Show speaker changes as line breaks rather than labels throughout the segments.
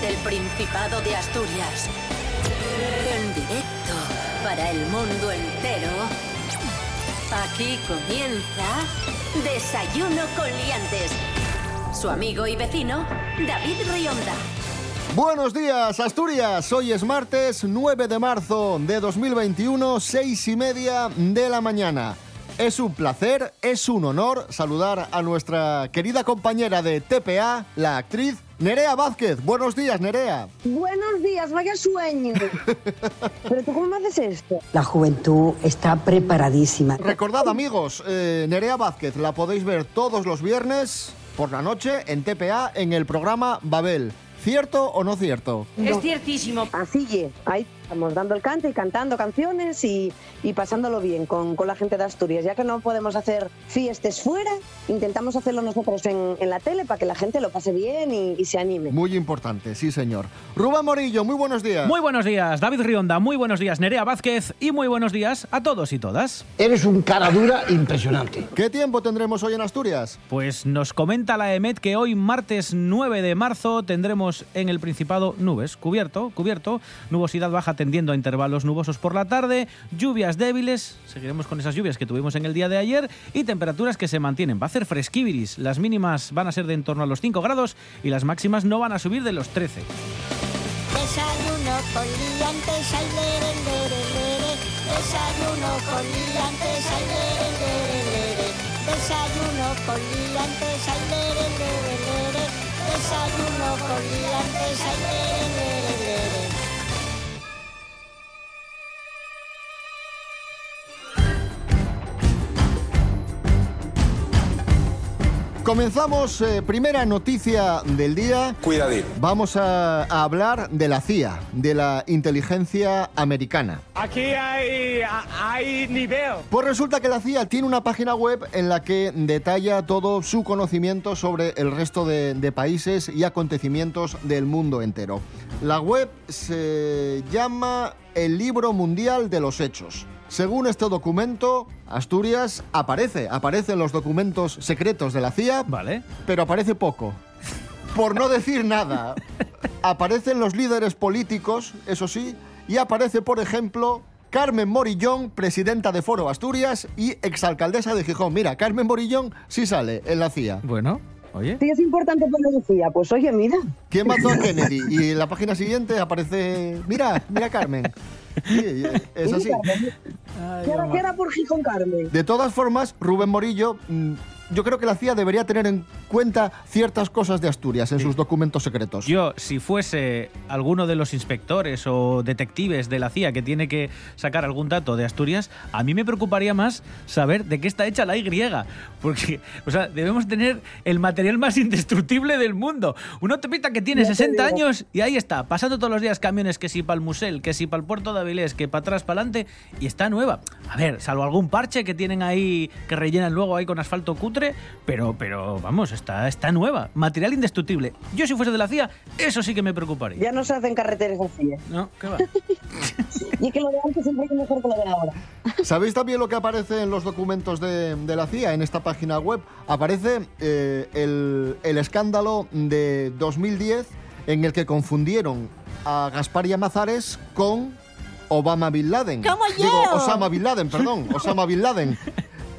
desde el Principado de Asturias. En directo para el mundo entero. Aquí comienza Desayuno con Liantes. Su amigo y vecino, David Rionda.
Buenos días, Asturias. Hoy es martes 9 de marzo de 2021, seis y media de la mañana. Es un placer, es un honor saludar a nuestra querida compañera de TPA, la actriz Nerea Vázquez. Buenos días, Nerea.
Buenos días, vaya sueño. ¿Pero tú cómo me haces esto?
La juventud está preparadísima.
Recordad, amigos, eh, Nerea Vázquez la podéis ver todos los viernes por la noche en TPA en el programa Babel. ¿Cierto o no cierto?
Es ciertísimo.
Así es, ahí estamos dando el cante y cantando canciones y, y pasándolo bien con, con la gente de Asturias. Ya que no podemos hacer fiestas fuera, intentamos hacerlo nosotros en, en la tele para que la gente lo pase bien y, y se anime.
Muy importante, sí, señor. Rubén Morillo, muy buenos días.
Muy buenos días, David Rionda, muy buenos días, Nerea Vázquez y muy buenos días a todos y todas.
Eres un cara dura impresionante.
¿Qué tiempo tendremos hoy en Asturias?
Pues nos comenta la EMET que hoy martes 9 de marzo tendremos en el Principado nubes, cubierto, cubierto, nubosidad baja tendiendo a intervalos nubosos por la tarde, lluvias débiles, seguiremos con esas lluvias que tuvimos en el día de ayer y temperaturas que se mantienen. Va a hacer fresquiviris, las mínimas van a ser de en torno a los 5 grados y las máximas no van a subir de los 13.
Desayuno con liantes, ay, lere, lere, lere. Desayuno con liantes, ay, lere, lere, lere. Desayuno con liantes, ay, lere, lere, lere. Desayuno con liantes, ay, lere, lere.
Comenzamos, eh, primera noticia del día.
Cuidadín.
Vamos a, a hablar de la CIA, de la inteligencia americana.
Aquí hay, hay nivel.
Pues resulta que la CIA tiene una página web en la que detalla todo su conocimiento sobre el resto de, de países y acontecimientos del mundo entero. La web se llama El Libro Mundial de los Hechos. Según este documento, Asturias aparece, aparece en los documentos secretos de la CIA,
Vale.
pero aparece poco. Por no decir nada. Aparecen los líderes políticos, eso sí, y aparece, por ejemplo, Carmen Morillón, presidenta de Foro Asturias y exalcaldesa de Gijón. Mira, Carmen Morillón sí sale en la CIA.
Bueno, oye.
Si es importante para la decía, pues oye, mira.
¿Quién mató a Kennedy? Y en la página siguiente aparece... Mira, mira Carmen. Sí, es así.
¿Qué era, qué era por Gijón Carmen?
De todas formas, Rubén Morillo, mm, yo creo que la CIA debería tener en cuenta ciertas cosas de Asturias en sus documentos secretos.
Yo, si fuese alguno de los inspectores o detectives de la CIA que tiene que sacar algún dato de Asturias, a mí me preocuparía más saber de qué está hecha la Y. Porque, o sea, debemos tener el material más indestructible del mundo. Una autopista que tiene
Ya te
60
digo.
años y ahí está, pasando todos los días camiones que si para el Musel, que si para el puerto de Avilés, que para atrás, para adelante, y está nueva. A ver, salvo algún parche que tienen ahí, que rellenan luego ahí con asfalto cutre, pero, pero vamos, está, está nueva. Material indestructible. Yo si fuese de la CIA, eso sí que me preocuparía.
Ya no se hacen carreteras así, ¿eh?
No, ¿qué va?
Y es que lo de antes siempre es mejor que lo de ahora.
¿Sabéis también lo que aparece en los documentos de, de la CIA, en esta página web? Aparece eh, el, el escándalo de 2010 en el que confundieron a Gaspar Llamazares con Obama Bin Laden.
¡Como yo!
Digo, Osama Bin Laden, perdón, Osama Bin Laden.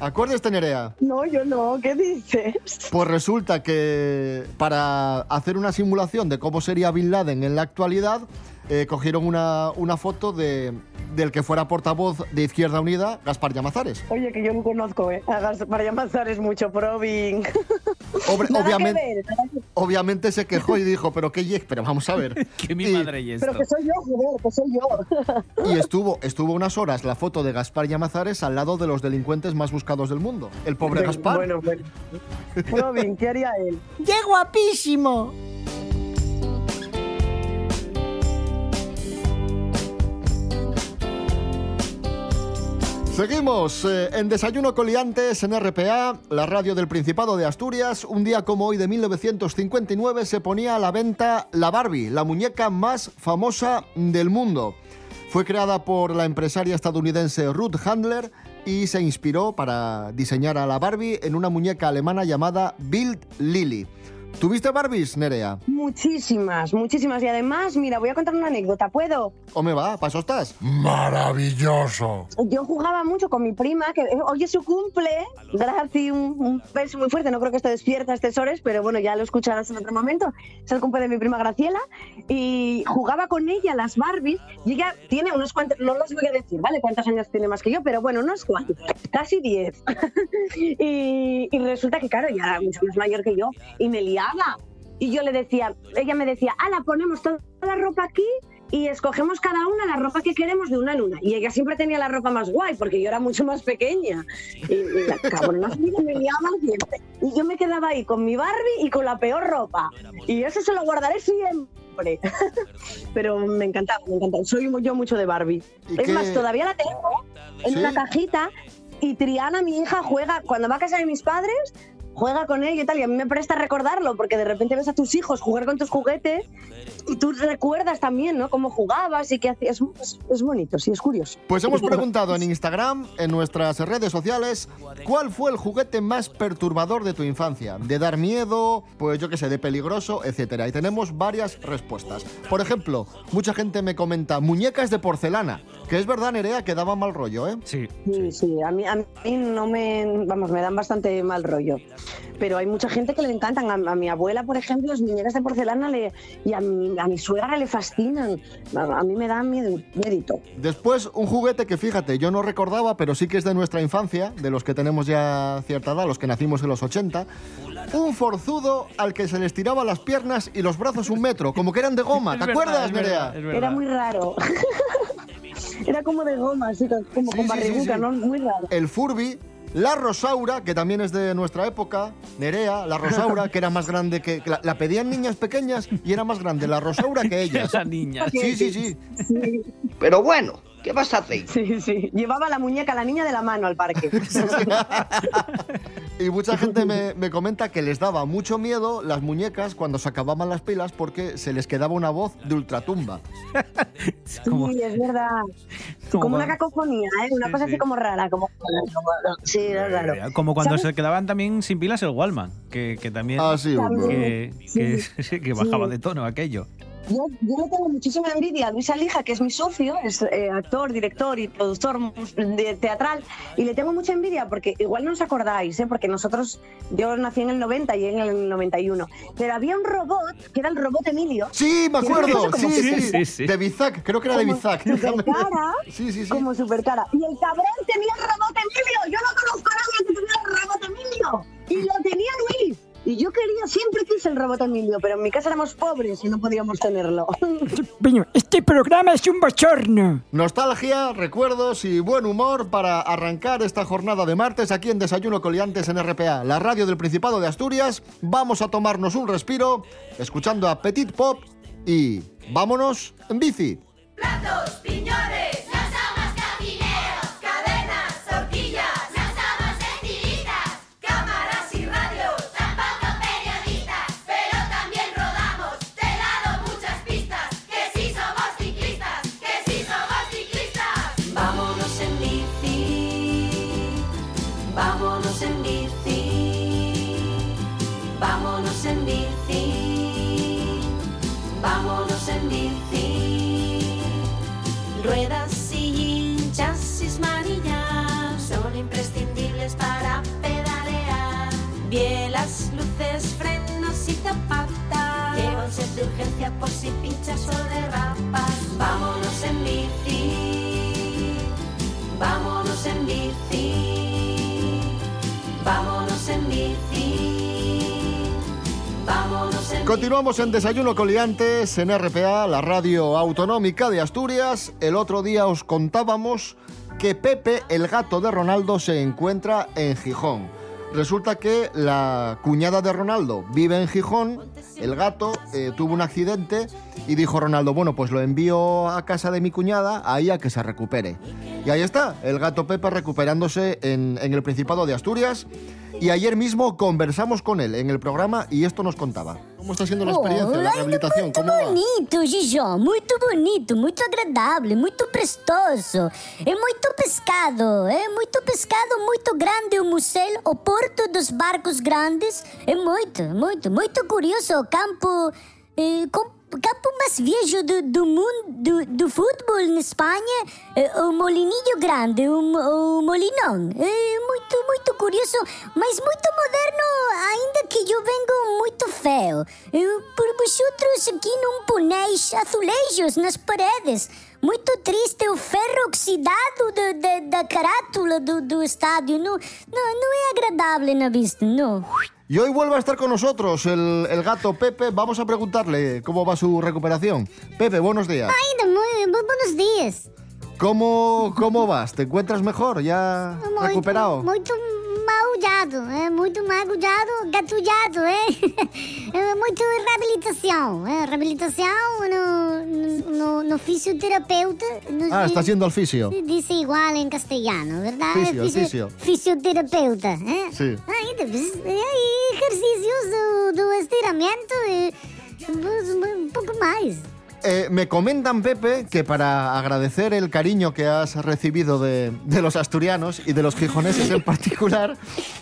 ¿Acuerdas, Nerea?
No, yo no, ¿qué dices?
Pues resulta que para hacer una simulación de cómo sería Bin Laden en la actualidad, eh, cogieron una, una foto de, del que fuera portavoz de Izquierda Unida, Gaspar Llamazares.
Oye, que yo no conozco, ¿eh? A Gaspar Llamazares mucho Nada
obviamente,
que ver, nada que-
obviamente se quejó y dijo, pero qué ye- pero vamos a ver.
que mi
Y-
madre y esto.
Pero que soy yo, joder, que soy yo.
Y estuvo, estuvo unas horas la foto de Gaspar Llamazares al lado de los delincuentes más buscados del mundo. El pobre Gaspar.
Bueno, bueno. Probing, ¿qué haría él?
¡Qué guapísimo!
Seguimos eh, en Desayuno Coliantes en RPA, la radio del Principado de Asturias. Un día como hoy de 1959 se ponía a la venta la Barbie, la muñeca más famosa del mundo. Fue creada por la empresaria estadounidense Ruth Handler y se inspiró para diseñar a la Barbie en una muñeca alemana llamada Bild Lily. ¿Tuviste Barbies, Nerea?
Muchísimas, muchísimas. Y además, mira, voy a contar una anécdota, ¿puedo?
¿O me va? ¿Paso estás?
Maravilloso.
Yo jugaba mucho con mi prima, que eh, hoy es su cumple. Gracias, un, un beso muy fuerte. No creo que esté despierta horas, pero bueno, ya lo escucharás en otro momento. Es el cumple de mi prima Graciela. Y jugaba con ella las Barbies. Y ella tiene unos cuantos, no los voy a decir, ¿vale? Cuántos años tiene más que yo, pero bueno, unos cuantos, casi 10. y, y resulta que, claro, ya era mucho más mayor que yo. Y me liaba. Y yo le decía, ella me decía, ala, ponemos toda la ropa aquí y escogemos cada una la ropa que queremos de una en una. Y ella siempre tenía la ropa más guay, porque yo era mucho más pequeña. Y, y la cabrona me liaba siempre. Y yo me quedaba ahí con mi Barbie y con la peor ropa. Y eso se lo guardaré siempre. Pero me encantaba, me encantaba. Soy yo mucho de Barbie.
¿Y
Es
qué?
más, todavía la tengo en
¿Sí?
una cajita. Y Triana, mi hija, juega, cuando va a casa de mis padres, juega con ella y tal. Y a mí me presta recordarlo, porque de repente ves a tus hijos jugar con tus juguetes y tú recuerdas también, ¿no? Cómo jugabas y qué hacías. Es, es bonito, sí, es curioso.
Pues hemos preguntado en Instagram, en nuestras redes sociales, ¿cuál fue el juguete más perturbador de tu infancia? De dar miedo, pues yo qué sé, de peligroso, etcétera. Y tenemos varias respuestas. Por ejemplo, mucha gente me comenta muñecas de porcelana, que es verdad, Nerea, que daba mal rollo, ¿eh?
Sí.
Sí, sí, a mí, a mí no me, vamos, me dan bastante mal rollo. Pero hay mucha gente que le encantan. A, a mi abuela, por ejemplo, las muñecas de porcelana le, y a mi, a mi suegra le fascinan. A, a mí me dan miedo, miedito.
Después, un juguete que fíjate, yo no recordaba, pero sí que es de nuestra infancia, de los que tenemos ya cierta edad, los que nacimos en los 80. Un forzudo al que se les tiraba las piernas y los brazos un metro, como que eran de goma. ¿Te
verdad,
acuerdas, Nerea?
Era muy raro. Era como de goma, así, como
Sí,
con
sí, sí,
barriguca,
sí.
¿no? Muy raro.
El Furby, la Rosaura, que también es de nuestra época, Nerea, la Rosaura, que era más grande que... que la, la pedían niñas pequeñas y era más grande la Rosaura que ellas.
Esa niña.
Sí, sí, sí.
Sí,
Pero bueno, ¿qué vas a hacer?
sí, sí. Llevaba la muñeca, la niña de la mano al parque.
Y mucha gente me, me comenta que les daba mucho miedo las muñecas cuando se acababan las pilas porque se les quedaba una voz de ultratumba.
Como-
Sí, es verdad.
como
Como una cacofonía, ¿eh? Una
Sí,
cosa
sí.
así como rara. Como... Sí, es raro.
Como cuando
¿Sabes?
se quedaban también sin pilas el Wallman, que, que también
Ah, sí,
que, que- que bajaba
Sí.
de tono aquello.
Yo, yo le tengo muchísima envidia a Luis Alija, que es mi socio, es eh, actor, director y productor de teatral, y le tengo mucha envidia porque igual no os acordáis, ¿eh? porque nosotros, yo nací en el 90 y en el 91, pero había un robot, que era el robot Emilio,
Sí, me acuerdo. Sí, sí,
sí, sí.
De Bizac, creo que era de Bizac.
super cara,
Sí, sí, sí.
como super cara. Y el cabrón tenía el robot Emilio, yo no conozco a nadie que tuviera el robot Emilio, y lo tenía Luis. Y yo quería, siempre quise el robot Emilio, pero en mi casa éramos pobres y no podíamos tenerlo.
Este programa es un bochorno.
Nostalgia, recuerdos y buen humor para arrancar esta jornada de martes aquí en Desayuno Coliantes en RPA, la radio del Principado de Asturias. Vamos a tomarnos un respiro escuchando a Petit Pop y vámonos en bici.
Platos, piñones,
Continuamos en Desayuno Coliantes en RPA, la radio autonómica de Asturias. El otro día os contábamos que Pepe, el gato de Ronaldo, se encuentra en Gijón. Resulta que la cuñada de Ronaldo vive en Gijón, el gato eh, tuvo un accidente y dijo Ronaldo, bueno, pues lo envío a casa de mi cuñada, ahí a que se recupere. Y ahí está, el gato Pepe recuperándose en, en el Principado de Asturias. Y ayer mismo conversamos con él en el programa y esto nos contaba. ¿Cómo está siendo la experiencia, la rehabilitación?
Muito
¿Cómo va?
bonito, Gijó, muito bonito, muito agradável, muito prestoso. É muito pescado, é muito pescado, muito grande o museu, o porto dos barcos grandes. É muito, muito, muito curioso o campo, eh, com- campo mais viejo do, do mundo do, do futebol na Espanha, o Molinillo Grande, o, o Molinão. É muito, muito curioso, mas muito moderno, ainda que eu vengo muito feio. Por vosotros aqui não poneis azulejos nas paredes. Muito triste o ferro oxidado da- da- da carátula do, do estádio. Não, não, não é agradável na vista, não.
Y hoy vuelve a estar con nosotros el, el gato Pepe. Vamos a preguntarle cómo va su recuperación. Pepe, buenos días.
Muy, muy buenos dias.
¿Cómo, cómo vas? ¿Te encuentras mejor? ¿Ya recuperado?
Muito maulhado, é muito maulhado, gatulhado, é. é muito reabilitação, é reabilitação no, no, no fisioterapeuta. No,
Ah, está siendo al fisio.
Dice igual en castellano, ¿verdad? É
Fisio, fisio.
Fisioterapeuta, é?
Sí.
Ainda, e exercícios do, do estiramento e um pouco mais.
Eh, me comentan, Pepe, que para agradecer el cariño que has recibido de, de los asturianos y de los gijoneses en particular,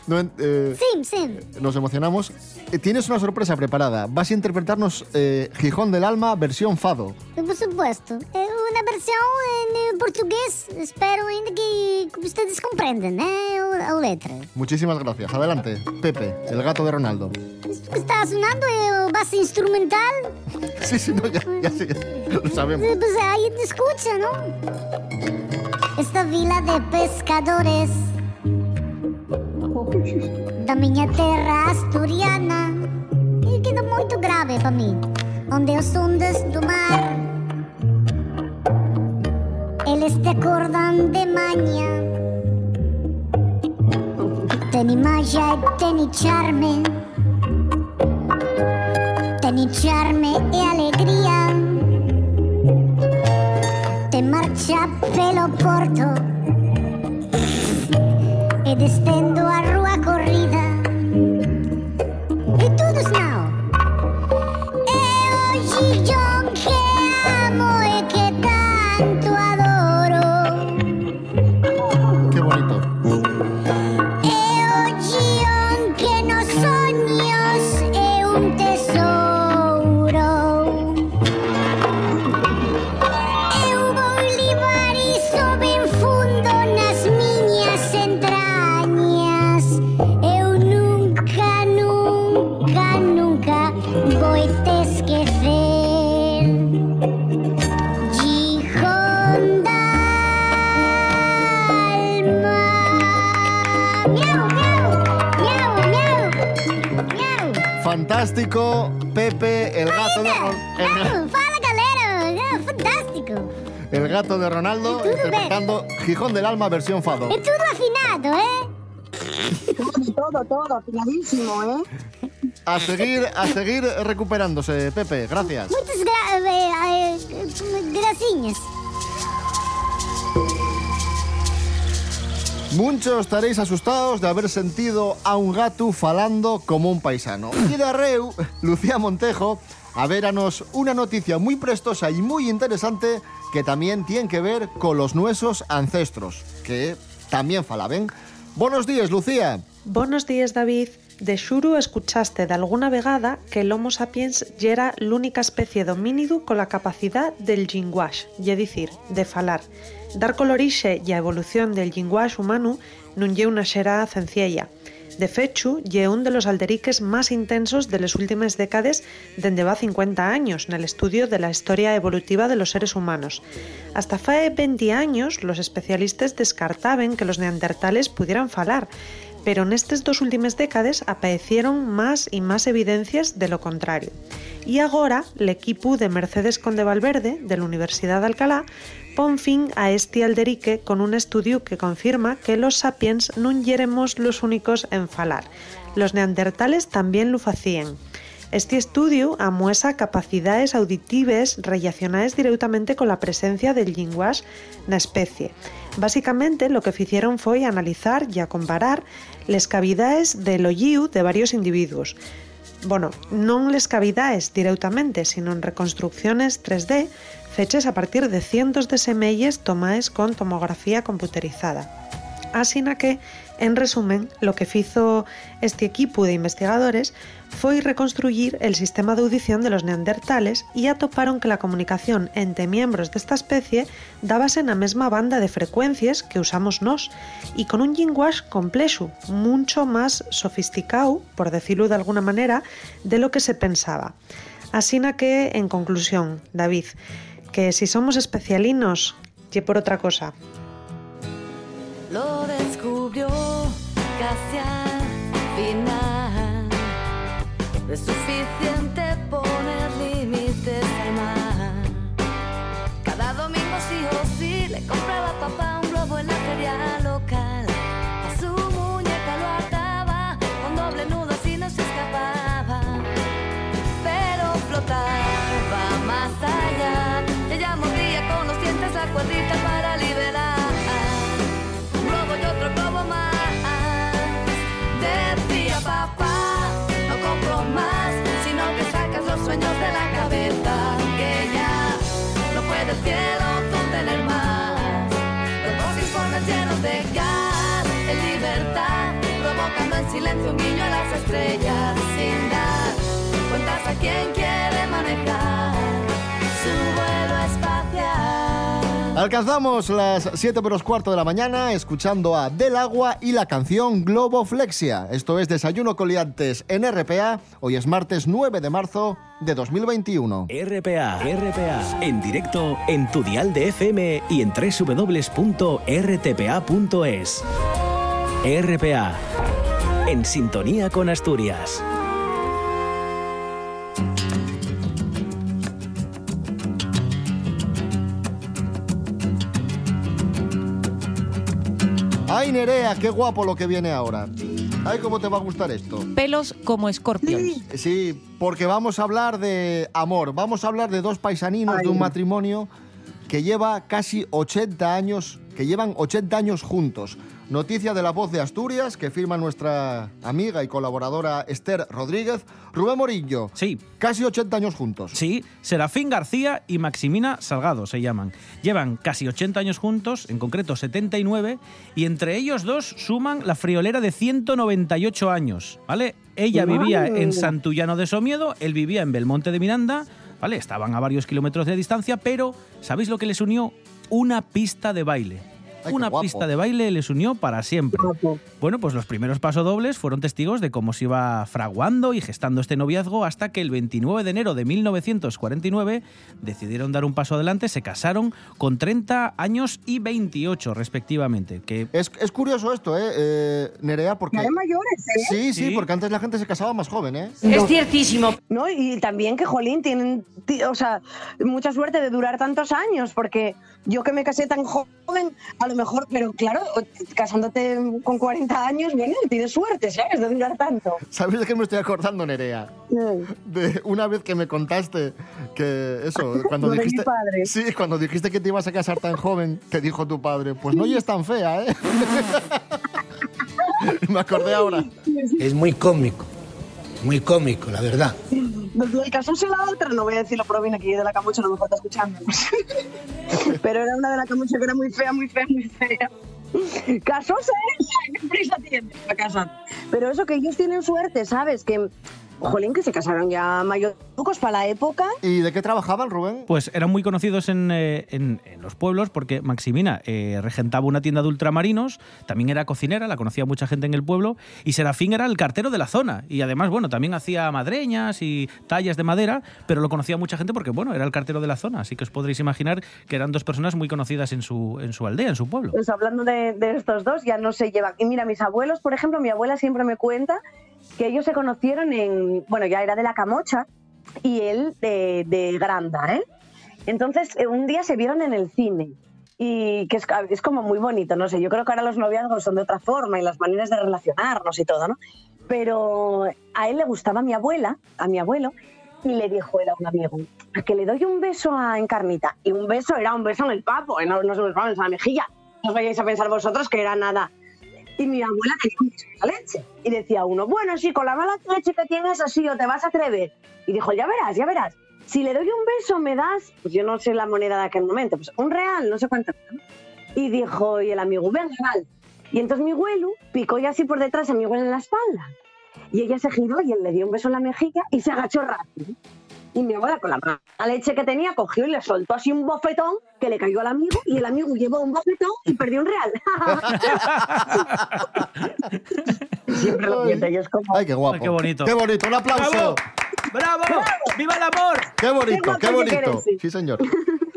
no en- eh,
Sim, sim.
nos emocionamos. Eh, tienes una sorpresa preparada. Vas a interpretarnos eh, Gijón del Alma versión Fado.
Por supuesto. É uma versão em português. Espero ainda que vocês compreendam, né? A letra.
Muchísimas gracias. Adelante, Pepe, el gato de Ronaldo.
Está sonando base instrumental.
Sí, sí, no, ya, ya, sí, lo sabemos.
Pues aí escucha, não? Esta vila de pescadores da minha terra asturiana e queda muito grave para mim. Onde os ondas do mar eles te acordam de manhã. Tem magia e tem charme. Tem charme e alegria. Te marcha pelo porto. E destendo
Fantástico, Pepe, el gato de, Ron- el,
Miau, Fala, galera. Fantástico.
el gato de Ronaldo interpretando Gijón del Alma versión Fado.
É tudo afinado, ¿eh?
Todo, todo, afinadísimo, ¿eh?
A seguir, a seguir recuperándose, Pepe. Gracias.
Muitas gra eh, eh, gracinhas.
Muchos estaréis asustados de haber sentido a un gato falando como un paisano. Y de Arreu, Lucía Montejo, a veranos una noticia muy prestosa y muy interesante que también tiene que ver con los nuestros ancestros, que también falaben. Buenos días, Lucía.
Buenos días, David. De xuro escuchaste de alguna vegada que el Homo sapiens ya era l'única especie d'homínido con la capacidad del linguaxe, é dicir, de falar. Dar colorixe e a evolución del linguaxe humano non lle unha xera sencilla. De fechu, lle un de los alderiques más intensos de las últimas décadas dende va 50 años en el estudio de la historia evolutiva de los seres humanos. Hasta fae 20 años, los especialistas descartaban que los neandertales pudieran falar, pero en estas dos últimas décadas aparecieron más y más evidencias de lo contrario. Y ahora, el equipo de Mercedes Conde Valverde, de la Universidad de Alcalá, pon fin a este alderique con un estudio que confirma que los sapiens no éramos los únicos en falar. Los neandertales también lo hacían. Este estudio amuesa capacidades auditives relacionadas directamente con la presencia del linguaje na especie. Básicamente, lo que hicieron fue analizar y comparar les cavidades del oído de varios individuos. Bueno, non les cavidades directamente, sino en reconstrucciones 3D fechas a partir de cientos de semelles tomadas con tomografía computerizada. Así que, en resumen, lo que hizo este equipo de investigadores foi reconstruir el sistema de audición de los neandertales y atoparon que la comunicación entre miembros de esta especie dábase na mesma banda de frecuencias que usamos nos y con un linguaje complexo, mucho más sofisticado, por decirlo de alguna manera, de lo que se pensaba. Así na que, en conclusión, David, que si somos especialinos, que por otra cosa.
Es suficiente en silencio un guiño a las estrellas. Sin dar cuentas a quien quiere manejar su vuelo espacial.
Alcanzamos las 7 menos cuarto de la mañana escuchando a Del Agua y la canción Globoflexia. Esto es Desayuno Coliantes en RPA. Hoy es martes 9 de marzo de 2021.
RPA, RPA, en directo en tu dial de FM y en www.rtpa.es. RPA, en sintonía con Asturias.
Ay, Nerea, qué guapo lo que viene ahora. Ay, cómo te va a gustar esto.
Pelos como escorpions.
Sí, porque vamos a hablar de amor. Vamos a hablar de dos paisaninos de un matrimonio que lleva casi 80 años, que llevan 80 años juntos. Noticia de la voz de Asturias que firma nuestra amiga y colaboradora Esther Rodríguez. Rubén Morillo.
Sí.
Casi 80 años juntos.
Sí, Serafín García y Maximina Salgado se llaman. Llevan casi 80 años juntos, en concreto 79, y entre ellos dos suman la friolera de 198 años, ¿vale? Ella vivía en Santullano de Somiedo, él vivía en Belmonte de Miranda, ¿vale? Estaban a varios kilómetros de distancia, pero ¿sabéis lo que les unió? Una pista de baile.
Ay,
Una pista de baile les unió para siempre. Bueno, pues los primeros pasodobles fueron testigos de cómo se iba fraguando y gestando este noviazgo hasta que el 29 de enero de 1949 decidieron dar un paso adelante, se casaron con 30 años y 28 respectivamente. Que
Es, es curioso esto, ¿eh, eh, Nerea? Porque...
De mayores, ¿eh?
Sí, sí,
Sí.
porque antes la gente se casaba más joven, ¿eh?
Es ciertísimo. No, y también que, jolín, tienen, ti- o sea, mucha suerte de durar tantos años, porque yo que me casé tan joven, a lo mejor, pero claro, casándote con 40 años, bueno, tienes suerte, ¿sabes? De durar tanto.
¿Sabes de qué me estoy acordando, Nerea? De una vez que me contaste que eso, cuando
Lo de mi
dijiste.
padre.
Sí, cuando dijiste que te ibas a casar tan joven, te dijo tu padre, pues no y es tan fea, ¿eh? me acordé ahora.
Es muy cómico, muy cómico, la verdad.
Desde el casarse la otra, no voy a decirlo, pero viene aquí de la camucha, no me importa escuchando. pero era una de la camucha que era muy fea, muy fea, muy fea. Casóse ella, qué prisa tiene para casar. Pero eso que ellos tienen suerte, ¿sabes? Que, jolín, que se casaron ya mayorcos para la época.
¿Y de qué trabajaban, Rubén?
Pues eran muy conocidos en, eh, en- en los pueblos porque Maximina eh, regentaba una tienda de ultramarinos, también era cocinera, la conocía mucha gente en el pueblo, y Serafín era el cartero de la zona. Y además, bueno, también hacía madreñas y tallas de madera, pero lo conocía mucha gente porque, bueno, era el cartero de la zona. Así que os podréis imaginar que eran dos personas muy conocidas en su, en su aldea, en su pueblo.
Pues hablando de, de estos dos, ya no se llevan. Y mira, mis abuelos, por ejemplo, mi abuela siempre me cuenta que ellos se conocieron en, bueno, ya era de la Camocha y él de, de Granda, ¿eh? Entonces, eh, un día se vieron en el cine y que es, es como muy bonito, no sé, yo creo que ahora los noviazgos son de otra forma y las maneras de relacionarnos y todo, ¿no? pero a él le gustaba mi abuela, a mi abuelo, y le dijo él a un amigo, a que le doy un beso a Encarnita. Y un beso era un beso en el papo, eh, no, no se en la mejilla. No os vayáis a pensar vosotros que era nada. Y mi abuela tenía un beso en la leche. Y decía uno, bueno, sí, con la mala leche que tienes así, o te vas a atrever. Y dijo, ya verás, ya verás. Si le doy un beso, me das, pues yo no sé la moneda de aquel momento, pues un real, no sé cuánto. Y dijo, y el amigo, ven, real. Y entonces mi abuelo picó ya así por detrás a mi abuela en la espalda. Y ella se giró y él le dio un beso en la mejilla y se agachó rápido. Y mi abuela, con la mala leche que tenía, cogió y le soltó así un bofetón que le cayó al amigo y el amigo llevó un bofetón y perdió un real. Siempre lo pienso y es como...
Ay, qué guapo.
Ay, qué bonito.
Qué bonito. Un aplauso.
¡Bravo! ¡Viva el amor!
Qué bonito, qué bonito.
Sí,
señor.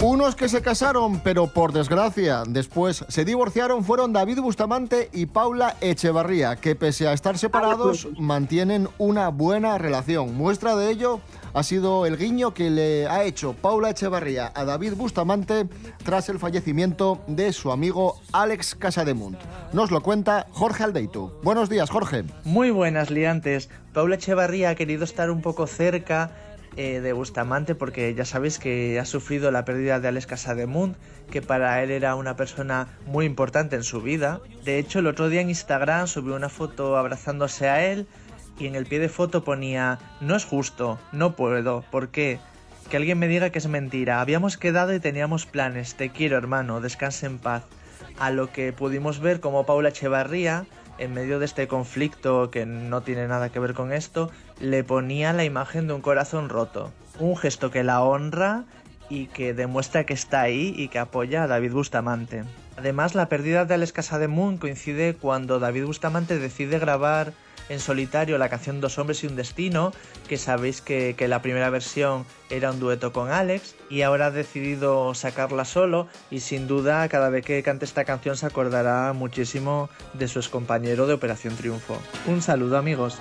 Unos que se casaron, pero por desgracia, después se divorciaron fueron David Bustamante y Paula Echevarría, que pese a estar separados, mantienen una buena relación. Muestra de ello ha sido el guiño que le ha hecho Paula Echevarría a David Bustamante tras el fallecimiento de su amigo Alex Casademunt. Nos lo cuenta Jorge Aldeitu. Buenos días, Jorge.
Muy buenas, liantes. Paula Echevarría ha querido estar un poco cerca eh, de Bustamante porque ya sabéis que ha sufrido la pérdida de Alex Casademunt, que para él era una persona muy importante en su vida. De hecho, el otro día en Instagram subió una foto abrazándose a él y en el pie de foto ponía no es justo, no puedo, ¿por qué? Que alguien me diga que es mentira. Habíamos quedado y teníamos planes. Te quiero, hermano. Descanse en paz. A lo que pudimos ver como Paula Echevarría, en medio de este conflicto que no tiene nada que ver con esto, le ponía la imagen de un corazón roto. Un gesto que la honra y que demuestra que está ahí y que apoya a David Bustamante. Además, la pérdida de Alex Casademunt coincide cuando David Bustamante decide grabar en solitario la canción Dos hombres y un destino, que sabéis que, que la primera versión era un dueto con Alex y ahora ha decidido sacarla solo y sin duda cada vez que cante esta canción se acordará muchísimo de su excompañero de Operación Triunfo. Un saludo amigos.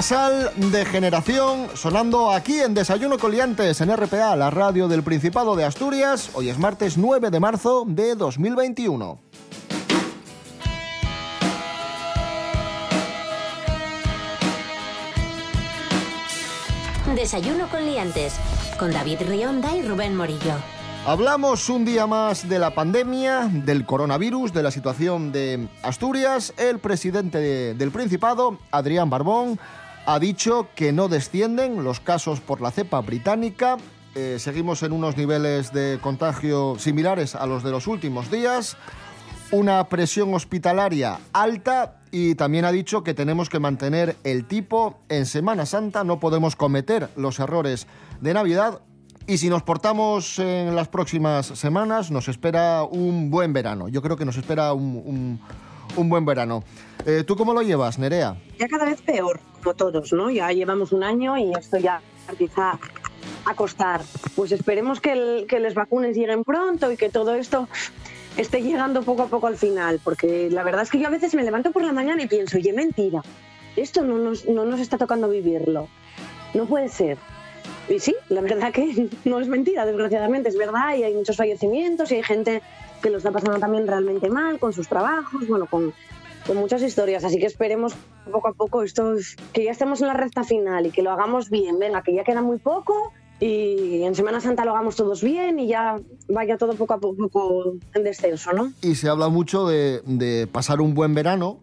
Casal de Generación sonando aquí en Desayuno Coliantes en RPA, la radio del Principado de Asturias. Hoy es martes 9 de marzo de 2021.
Desayuno con liantes, con David Rionda y Rubén Morillo.
Hablamos un día más de la pandemia, del coronavirus, de la situación de Asturias. El presidente de- del Principado, Adrián Barbón, ha dicho que no descienden los casos por la cepa británica. Eh, seguimos en unos niveles de contagio similares a los de los últimos días. Una presión hospitalaria alta y también ha dicho que tenemos que mantener el tipo en Semana Santa. No podemos cometer los errores de Navidad y si nos portamos en las próximas semanas, nos espera un buen verano. Yo creo que nos espera un, un- buen verano. Eh, ¿Tú cómo lo llevas, Nerea?
ya cada vez peor, como todos, ¿no? Ya llevamos un año y esto ya empieza a costar. Pues esperemos que, el- que las vacunas lleguen pronto y que todo esto esté llegando poco a poco al final, porque la verdad es que yo a veces me levanto por la mañana y pienso, oye, mentira, esto no nos, no nos está tocando vivirlo, no puede ser. Y sí, la verdad que no es mentira, desgraciadamente, es verdad, y hay muchos fallecimientos y hay gente que lo está pasando también realmente mal con sus trabajos, bueno, con, con muchas historias, así que esperemos poco a poco esto, que ya estemos en la recta final y que lo hagamos bien, venga, que ya queda muy poco y en Semana Santa lo hagamos todos bien y ya vaya todo poco a poco en descenso, ¿no?
Y se habla mucho de, de pasar un buen verano,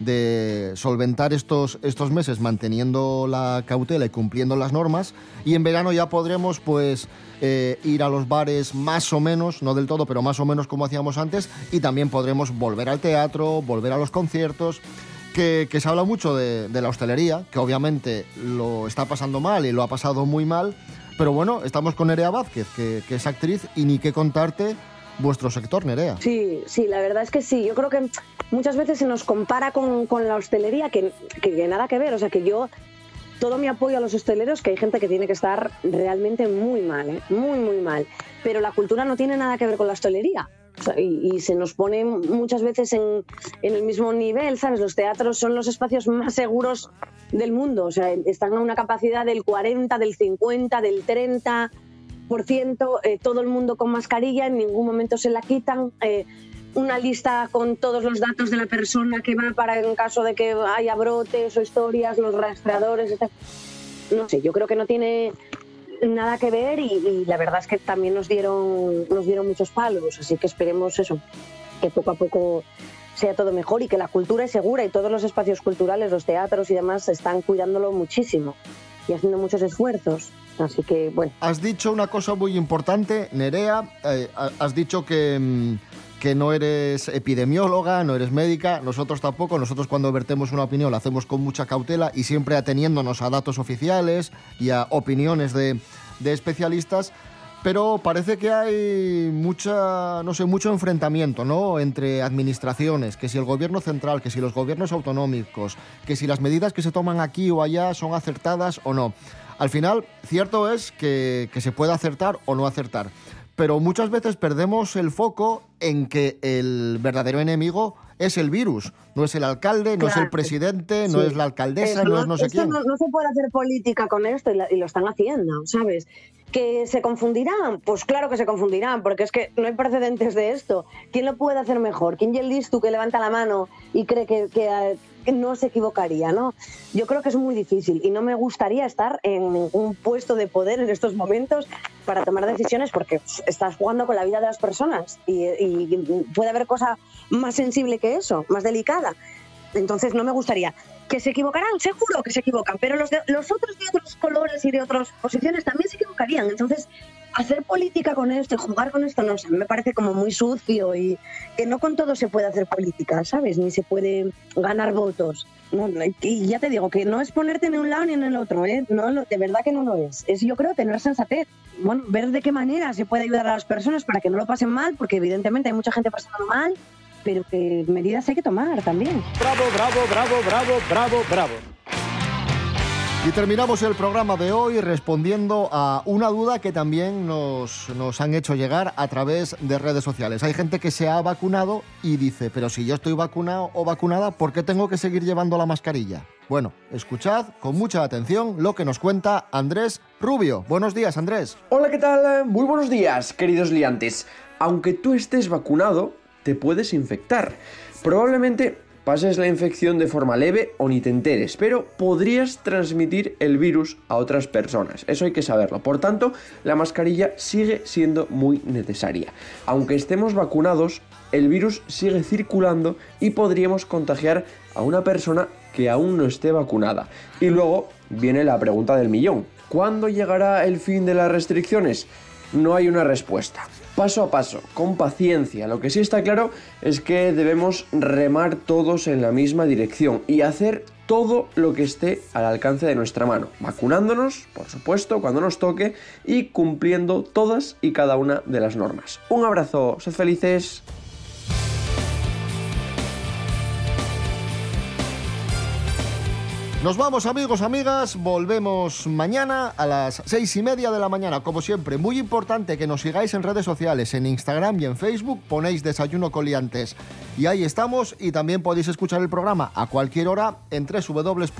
de solventar estos, estos meses manteniendo la cautela y cumpliendo las normas y en verano ya podremos pues eh, ir a los bares más o menos, no del todo, pero más o menos como hacíamos antes y también podremos volver al teatro, volver a los conciertos. Que, se habla mucho de, de la hostelería, que obviamente lo está pasando mal y lo ha pasado muy mal, pero bueno, estamos con Nerea Vázquez, que, que es actriz, y ni qué contarte vuestro sector, Nerea.
Sí, sí, la verdad es que sí. Yo creo que muchas veces se nos compara con, con la hostelería, que, que- que nada que ver. O sea, que yo todo mi apoyo a los hosteleros, que hay gente que tiene que estar realmente muy mal, ¿eh? muy, muy mal. Pero la cultura no tiene nada que ver con la hostelería. O sea, y, y se nos pone muchas veces en, en el mismo nivel, ¿sabes? Los teatros son los espacios más seguros del mundo. O sea, están a una capacidad del 40, del 50, del 30 por ciento, eh, todo el mundo con mascarilla, en ningún momento se la quitan. eh, una lista con todos los datos de la persona que va para en caso de que haya brotes o historias, los rastreadores, etc. No sé, yo creo que no tiene nada que ver y, y la verdad es que también nos dieron, nos dieron muchos palos, así que esperemos eso, que poco a poco sea todo mejor y que la cultura es segura y todos los espacios culturales, los teatros y demás están cuidándolo muchísimo y haciendo muchos esfuerzos. Así que, bueno.
Has dicho una cosa muy importante, Nerea. eh, ha- has dicho que, mm, que no eres epidemióloga, no eres médica. Nosotros tampoco. Nosotros cuando vertemos una opinión la hacemos con mucha cautela y siempre ateniéndonos a datos oficiales y a opiniones de, de especialistas. Pero parece que hay mucha, no sé, mucho enfrentamiento, ¿no? Entre administraciones, que si el gobierno central, que si los gobiernos autonómicos, que si las medidas que se toman aquí o allá son acertadas o no. Al final, cierto es que, que se puede acertar o no acertar, pero muchas veces perdemos el foco en que el verdadero enemigo es el virus, no es el alcalde, no es el presidente, no es la alcaldesa,
Eso
no es no sé
esto
quién.
No, no se puede hacer política con esto y, la- y lo están haciendo, ¿sabes? ¿Que se confundirán? Pues claro que se confundirán, porque es que no hay precedentes de esto. ¿Quién lo puede hacer mejor? ¿Quién es el listo que levanta la mano y cree que, eh, que no se equivocaría, no? Yo creo que es muy difícil y no me gustaría estar en un puesto de poder en estos momentos para tomar decisiones porque estás jugando con la vida de las personas y, y puede haber cosa más sensible que eso, más delicada. Entonces no me gustaría. ¿Que se equivocarán? Seguro que se equivocan, pero los, de- los otros de otros colores y de otras posiciones también se equivocarían. Entonces, hacer política con esto y jugar con esto, no sé, me parece como muy sucio y que no con todo se puede hacer política, ¿sabes? Ni se puede ganar votos. No, no, y ya te digo que no es ponerte en un lado ni en el otro, ¿eh? No, de verdad que no lo es. Es yo creo tener sensatez. Bueno, ver de qué manera se puede ayudar a las personas para que no lo pasen mal, porque evidentemente hay mucha gente pasándolo mal, pero que medidas hay que tomar también.
Bravo, bravo, bravo, bravo, bravo, bravo.
Y terminamos el programa de hoy respondiendo a una duda que también nos, nos han hecho llegar a través de redes sociales. Hay gente que se ha vacunado y dice, pero si yo estoy vacunado o vacunada, ¿por qué tengo que seguir llevando la mascarilla? Bueno, escuchad con mucha atención lo que nos cuenta Andrés Rubio. Buenos días, Andrés.
Hola, ¿qué tal? Muy buenos días, queridos liantes. Aunque tú estés vacunado, te puedes infectar. Probablemente pases la infección de forma leve o ni te enteres, pero podrías transmitir el virus a otras personas. Eso hay que saberlo. Por tanto, la mascarilla sigue siendo muy necesaria. Aunque estemos vacunados, el virus sigue circulando y podríamos contagiar a una persona que aún no esté vacunada. Y luego viene la pregunta del millón. ¿Cuándo llegará el fin de las restricciones? No hay una respuesta. Paso a paso, con paciencia. Lo que sí está claro es que debemos remar todos en la misma dirección y hacer todo lo que esté al alcance de nuestra mano, vacunándonos, por supuesto, cuando nos toque y cumpliendo todas y cada una de las normas. Un abrazo, sed felices.
Nos vamos amigos, amigas, volvemos mañana a las seis y media de la mañana, como siempre. Muy importante que nos sigáis en redes sociales, en Instagram y en Facebook, ponéis Desayuno Coliantes. Y ahí estamos y también podéis escuchar el programa a cualquier hora en www.rtpa.es,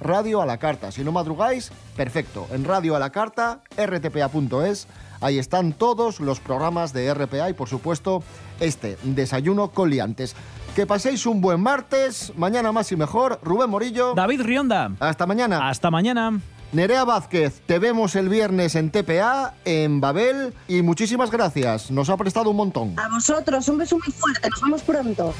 Radio a la Carta. Si no madrugáis, perfecto, en Radio a la Carta, rtpa.es, ahí están todos los programas de RPA y por supuesto este, Desayuno Coliantes. Que paséis un buen martes, mañana más y mejor. Rubén Morillo.
David Rionda.
Hasta mañana.
Hasta mañana.
Nerea Vázquez, te vemos el viernes en TPA, en Babel, y muchísimas gracias. Nos ha prestado un montón.
A vosotros, un beso muy fuerte. Nos vemos pronto.